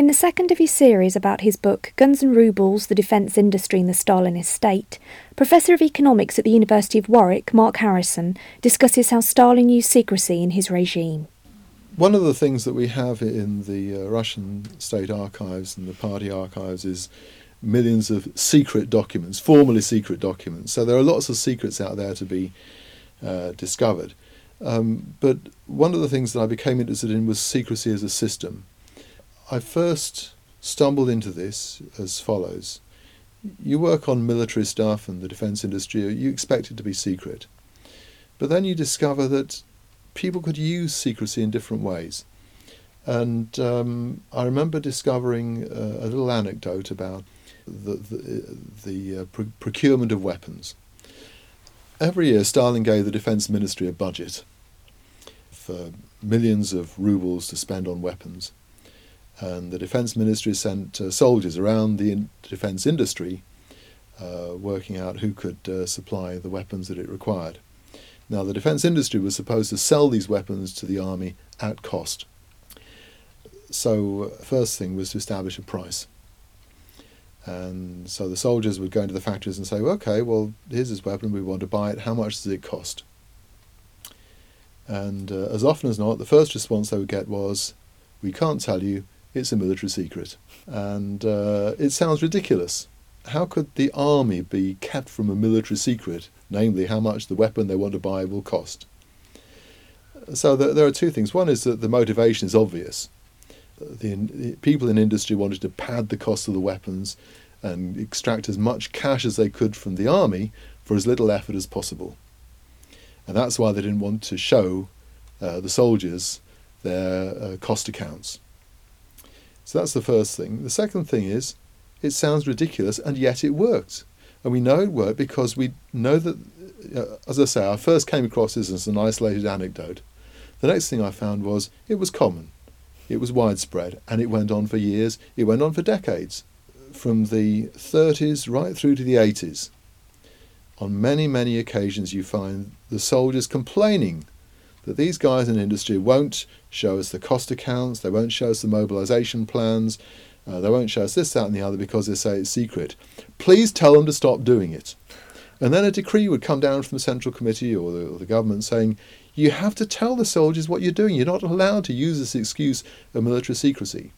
In the second of his series about his book Guns and Rubles The Defence Industry in the Stalinist State, Professor of Economics at the University of Warwick, Mark Harrison, discusses how Stalin used secrecy in his regime. One of the things that we have in the uh, Russian state archives and the party archives is millions of secret documents, formally secret documents. So there are lots of secrets out there to be uh, discovered. Um, but one of the things that I became interested in was secrecy as a system. I first stumbled into this as follows. You work on military stuff and the defence industry, you expect it to be secret. But then you discover that people could use secrecy in different ways. And um, I remember discovering uh, a little anecdote about the, the, the uh, pr- procurement of weapons. Every year, Stalin gave the defence ministry a budget for millions of rubles to spend on weapons and the defence ministry sent uh, soldiers around the in- defence industry uh, working out who could uh, supply the weapons that it required. Now, the defence industry was supposed to sell these weapons to the army at cost. So, uh, first thing was to establish a price. And so the soldiers would go into the factories and say, okay, well, here's this weapon, we want to buy it, how much does it cost? And uh, as often as not, the first response they would get was, we can't tell you, it's a military secret. And uh, it sounds ridiculous. How could the army be kept from a military secret, namely how much the weapon they want to buy will cost? So there are two things. One is that the motivation is obvious. The, the people in industry wanted to pad the cost of the weapons and extract as much cash as they could from the army for as little effort as possible. And that's why they didn't want to show uh, the soldiers their uh, cost accounts. So that's the first thing. The second thing is, it sounds ridiculous, and yet it worked. And we know it worked because we know that, uh, as I say, I first came across this as an isolated anecdote. The next thing I found was it was common, it was widespread, and it went on for years, it went on for decades, from the 30s right through to the 80s. On many, many occasions, you find the soldiers complaining that these guys in industry won't show us the cost accounts, they won't show us the mobilisation plans, uh, they won't show us this, that, and the other because they say it's secret. Please tell them to stop doing it. And then a decree would come down from the central committee or the, or the government saying, you have to tell the soldiers what you're doing. You're not allowed to use this excuse of military secrecy.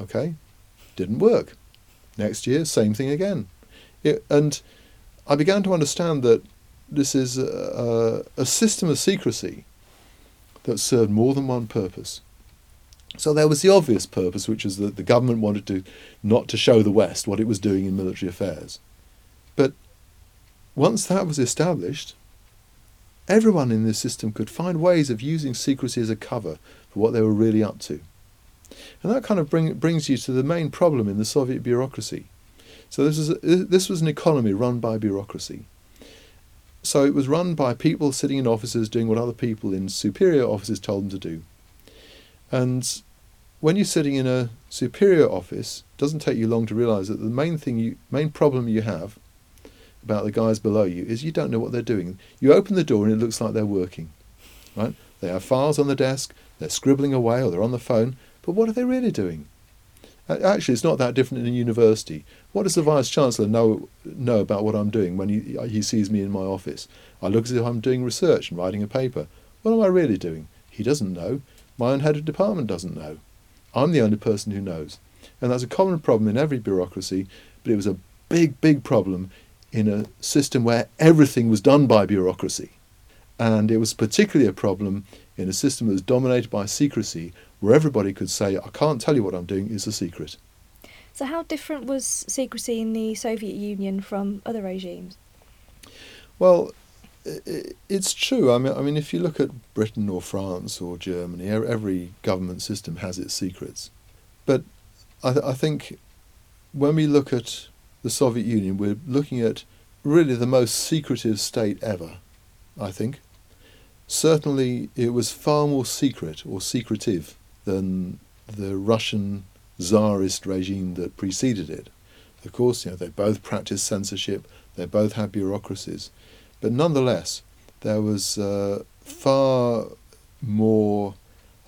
Okay? Didn't work. Next year, same thing again. It, and I began to understand that this is a, a, system of secrecy that served more than one purpose. So there was the obvious purpose, which is that the government wanted to not to show the West what it was doing in military affairs. But once that was established, everyone in this system could find ways of using secrecy as a cover for what they were really up to. And that kind of bring, brings you to the main problem in the Soviet bureaucracy. So this was, this was an economy run by bureaucracy. So it was run by people sitting in offices doing what other people in superior offices told them to do. And when you're sitting in a superior office, it doesn't take you long to realize that the main thing you main problem you have about the guys below you is you don't know what they're doing. You open the door and it looks like they're working. Right? They have files on the desk, they're scribbling away or they're on the phone, but what are they really doing? Actually, it's not that different in a university. What does the vice chancellor know know about what I'm doing when he he sees me in my office? I look as if I'm doing research and writing a paper. What am I really doing? He doesn't know. My own head of department doesn't know. I'm the only person who knows, and that's a common problem in every bureaucracy. But it was a big, big problem in a system where everything was done by bureaucracy, and it was particularly a problem in a system that was dominated by secrecy, where everybody could say, I can't tell you what I'm doing, is a secret. So, how different was secrecy in the Soviet Union from other regimes? Well, it's true. I mean, I mean, if you look at Britain or France or Germany, every government system has its secrets. But I, th- I think when we look at the Soviet Union, we're looking at really the most secretive state ever, I think. Certainly, it was far more secret or secretive than the Russian czarist regime that preceded it. Of course, you know, they both practiced censorship, they both had bureaucracies, but nonetheless, there was uh, far more,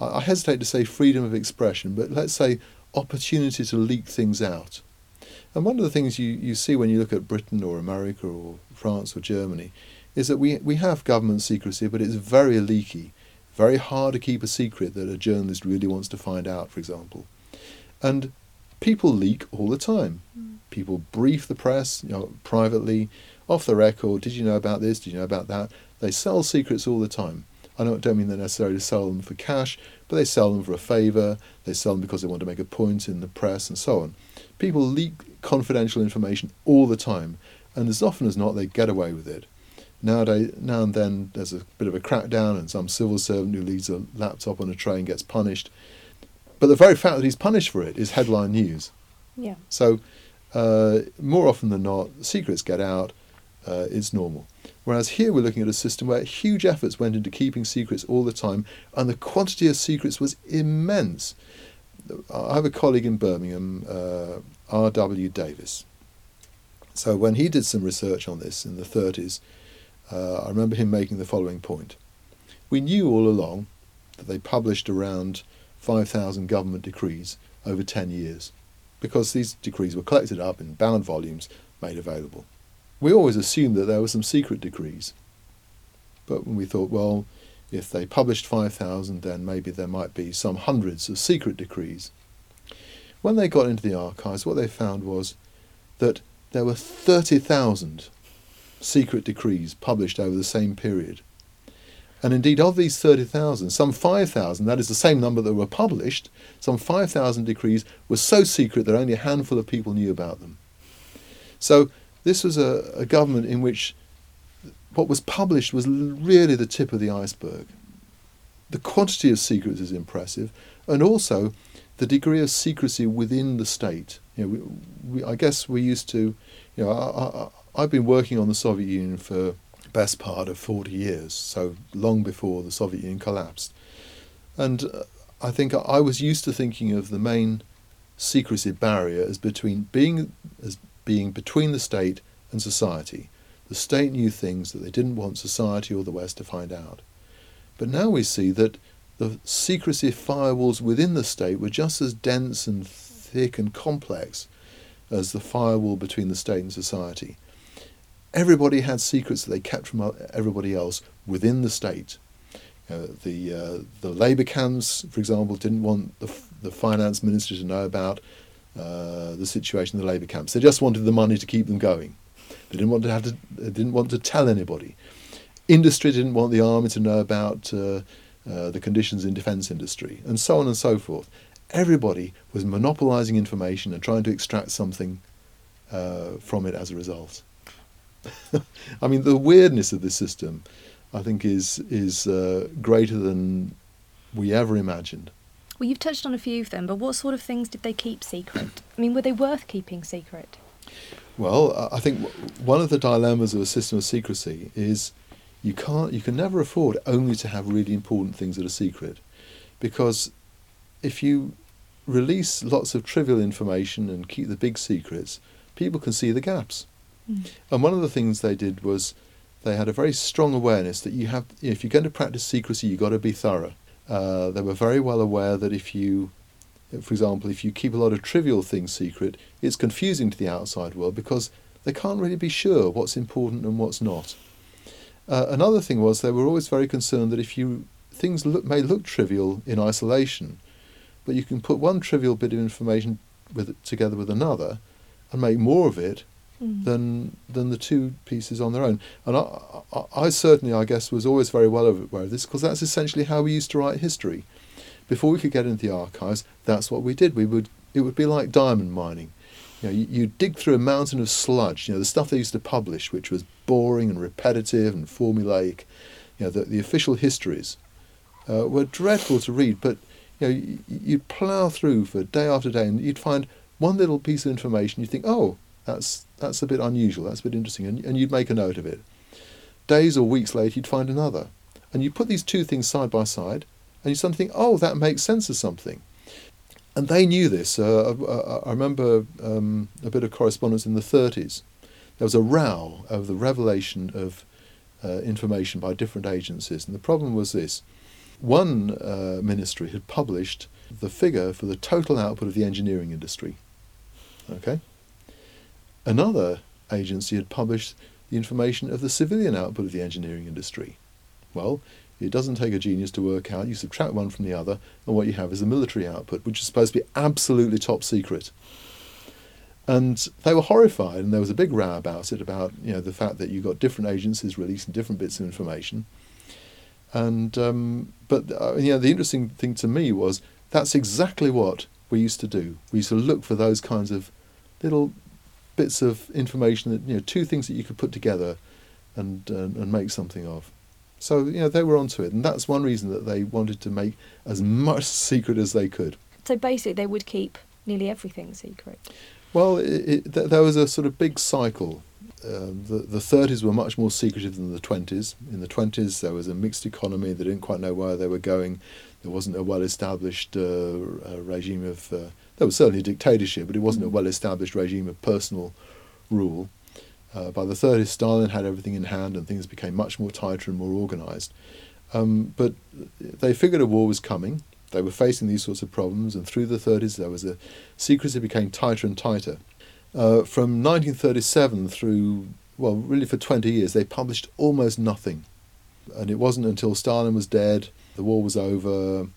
I hesitate to say freedom of expression, but let's say opportunity to leak things out. And one of the things you, you see when you look at Britain or America or France or Germany is that we, we have government secrecy, but it's very leaky, very hard to keep a secret that a journalist really wants to find out, for example. And people leak all the time. Mm. People brief the press, you know, privately, off the record. Did you know about this? Did you know about that? They sell secrets all the time. I don't, don't mean they necessarily sell them for cash, but they sell them for a favour. They sell them because they want to make a point in the press and so on. People leak confidential information all the time, and as often as not, they get away with it. Nowadays, now and then, there's a bit of a crackdown, and some civil servant who leaves a laptop on a train gets punished. But the very fact that he's punished for it is headline news. Yeah. So, uh, more often than not, secrets get out. Uh, it's normal. Whereas here we're looking at a system where huge efforts went into keeping secrets all the time, and the quantity of secrets was immense. I have a colleague in Birmingham, uh, R.W. Davies. So when he did some research on this in the 30s, uh, I remember him making the following point. We knew all along that they published around 5,000 government decrees over 10 years because these decrees were collected up in bound volumes made available. We always assumed that there were some secret decrees. But when we thought, well, if they published 5,000, then maybe there might be some hundreds of secret decrees. When they got into the archives, what they found was that there were 30,000 secret decrees published over the same period. And indeed, of these 30,000, some 5,000, that is the same number that were published, some 5,000 decrees were so secret that only a handful of people knew about them. So this was a, a government in which what was published was really the tip of the iceberg. The quantity of secrets is impressive, and also the degree of secrecy within the state. You know, we, we, I guess we used to, you know, have been working on the Soviet Union for best part of 40 years, so long before the Soviet Union collapsed. And uh, I think I was used to thinking of the main secrecy barrier as between being as being between the state and society. The state knew things that they didn't want society or the West to find out. But now we see that the secrecy firewalls within the state were just as dense and thick and complex as the firewall between the state and society. Everybody had secrets that they kept from everybody else within the state. Uh, the uh, the labour camps, for example, didn't want the, the finance minister to know about uh, the situation in the labour camps. They just wanted the money to keep them going. They didn't want to have to. They didn't want to tell anybody. Industry didn't want the army to know about uh, uh, the conditions in defence industry, and so on and so forth. Everybody was monopolising information and trying to extract something uh, from it as a result. I mean, the weirdness of this system, I think, is is uh, greater than we ever imagined. Well, you've touched on a few of them, but what sort of things did they keep secret? I mean, were they worth keeping secret? Well, I think one of the dilemmas of a system of secrecy is you can't, you can never afford only to have really important things that are secret, because if you release lots of trivial information and keep the big secrets, people can see the gaps. Mm. And one of the things they did was they had a very strong awareness that you have, if you're going to practice secrecy, you've got to be thorough. Uh, they were very well aware that if you, for example, if you keep a lot of trivial things secret, it's confusing to the outside world because they can't really be sure what's important and what's not. Uh, another thing was they were always very concerned that if you things look, may look trivial in isolation, but you can put one trivial bit of information with together with another and make more of it mm. than than the two pieces on their own. And I, I, I certainly, I guess, was always very well aware of this because that's essentially how we used to write history. Before we could get into the archives, that's what we did. We would it would be like diamond mining. You know, you, you dig through a mountain of sludge. You know, the stuff they used to publish, which was boring and repetitive and formulaic. You know, the, the official histories uh, were dreadful to read, but you know, you'd plough through for day after day, and you'd find one little piece of information. You think, oh, that's that's a bit unusual. That's a bit interesting, and, and you'd make a note of it. Days or weeks later, you'd find another, and you put these two things side by side, and you suddenly think, oh, that makes sense of something. And they knew this. Uh, I, uh, uh, I, remember um, a bit of correspondence in the 30s. There was a row over the revelation of uh, information by different agencies, and the problem was this: One uh, ministry had published the figure for the total output of the engineering industry. Okay? Another agency had published the information of the civilian output of the engineering industry. Well, it doesn't take a genius to work out. You subtract one from the other, and what you have is a military output, which is supposed to be absolutely top secret. And they were horrified, and there was a big row about it, about you know the fact that you got different agencies releasing different bits of information. And um, but uh, you know the interesting thing to me was that's exactly what we used to do. We used to look for those kinds of little bits of information that you know two things that you could put together and uh, and make something of. So you know they were onto it, and that's one reason that they wanted to make as much secret as they could. So basically, they would keep nearly everything secret. Well, it, it, th- there was a sort of big cycle. Um, the, the 30s were much more secretive than the 20s. In the 20s, there was a mixed economy. They didn't quite know where they were going. There wasn't a well established uh, uh, regime of. Uh, there was certainly a dictatorship, but it wasn't a mm. well established regime of personal rule. Uh, by the 30s, Stalin had everything in hand and things became much more tighter and more organized. Um, but they figured a war was coming. They were facing these sorts of problems, and through the 30s, there was a secrecy became tighter and tighter. Uh, from 1937 through, well, really for 20 years, they published almost nothing. And it wasn't until Stalin was dead, the war was over,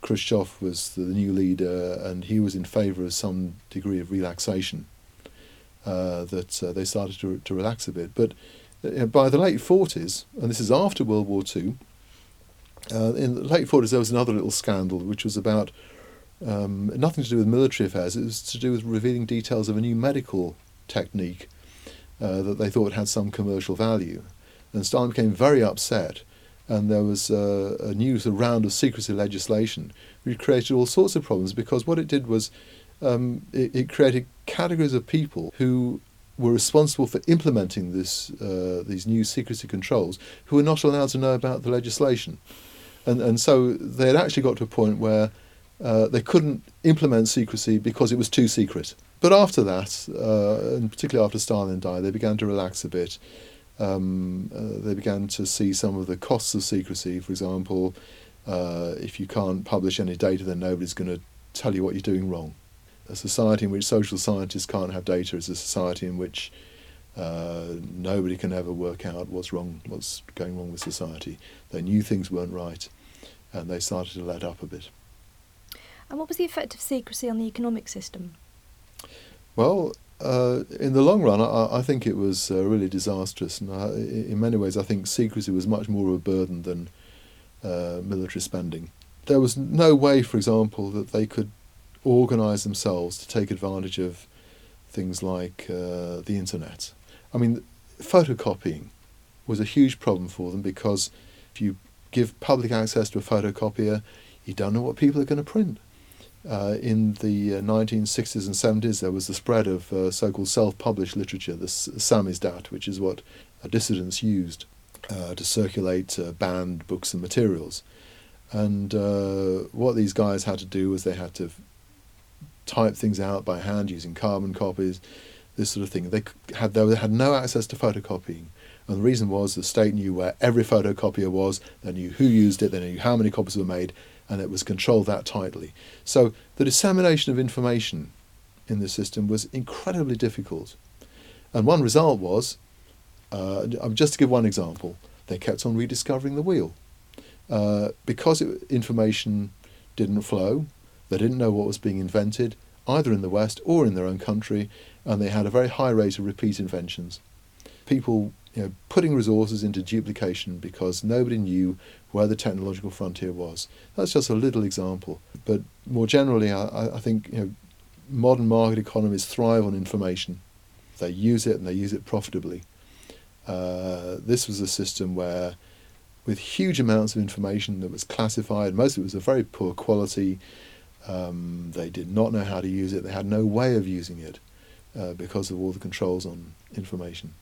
Khrushchev was the new leader, and he was in favour of some degree of relaxation uh, that uh, they started to, to relax a bit. But uh, by the late 40s, and this is after World War II, uh, in the late 40s there was another little scandal which was about um, nothing to do with military affairs, it was to do with revealing details of a new medical technique uh, that they thought had some commercial value. And Stalin became very upset, and there was uh, a new sort of round of secrecy legislation which created all sorts of problems because what it did was um, it, it, created categories of people who were responsible for implementing this, uh, these new secrecy controls who were not allowed to know about the legislation. And, and so they had actually got to a point where uh, they couldn't implement secrecy because it was too secret. But after that, uh, and particularly after Stalin died, they began to relax a bit. Um, uh, they began to see some of the costs of secrecy. For example, uh, if you can't publish any data, then nobody's going to tell you what you're doing wrong a society in which social scientists can't have data is a society in which uh, nobody can ever work out what's wrong, what's going wrong with society. They knew things weren't right, and they started to let up a bit. And what was the effect of secrecy on the economic system? Well, uh, in the long run, I, I think it was uh, really disastrous. And I, in many ways, I think secrecy was much more of a burden than uh, military spending. There was no way, for example, that they could organise themselves to take advantage of things like uh, the internet. I mean, photocopying was a huge problem for them because if you give public access to a photocopier, you don't know what people are going to print. Uh, in the uh, 1960s and 70s, there was the spread of uh, so called self published literature, the samizdat, which is what dissidents used uh, to circulate uh, banned books and materials. And uh, what these guys had to do was they had to type things out by hand using carbon copies, this sort of thing. They had they had no access to photocopying, and the reason was the state knew where every photocopier was, they knew who used it, they knew how many copies were made, and it was controlled that tightly. So the dissemination of information in the system was incredibly difficult, and one result was, uh, just to give one example, they kept on rediscovering the wheel. Uh, because it, information didn't flow, they didn't know what was being invented, either in the West or in their own country, and they had a very high rate of repeat inventions. People you know, putting resources into duplication because nobody knew where the technological frontier was. That's just a little example. But more generally, I, I think you know, modern market economies thrive on information. They use it and they use it profitably. Uh, this was a system where, with huge amounts of information that was classified, most of it was of very poor quality, um, they did not know how to use it. They had no way of using it uh, because of all the controls on information.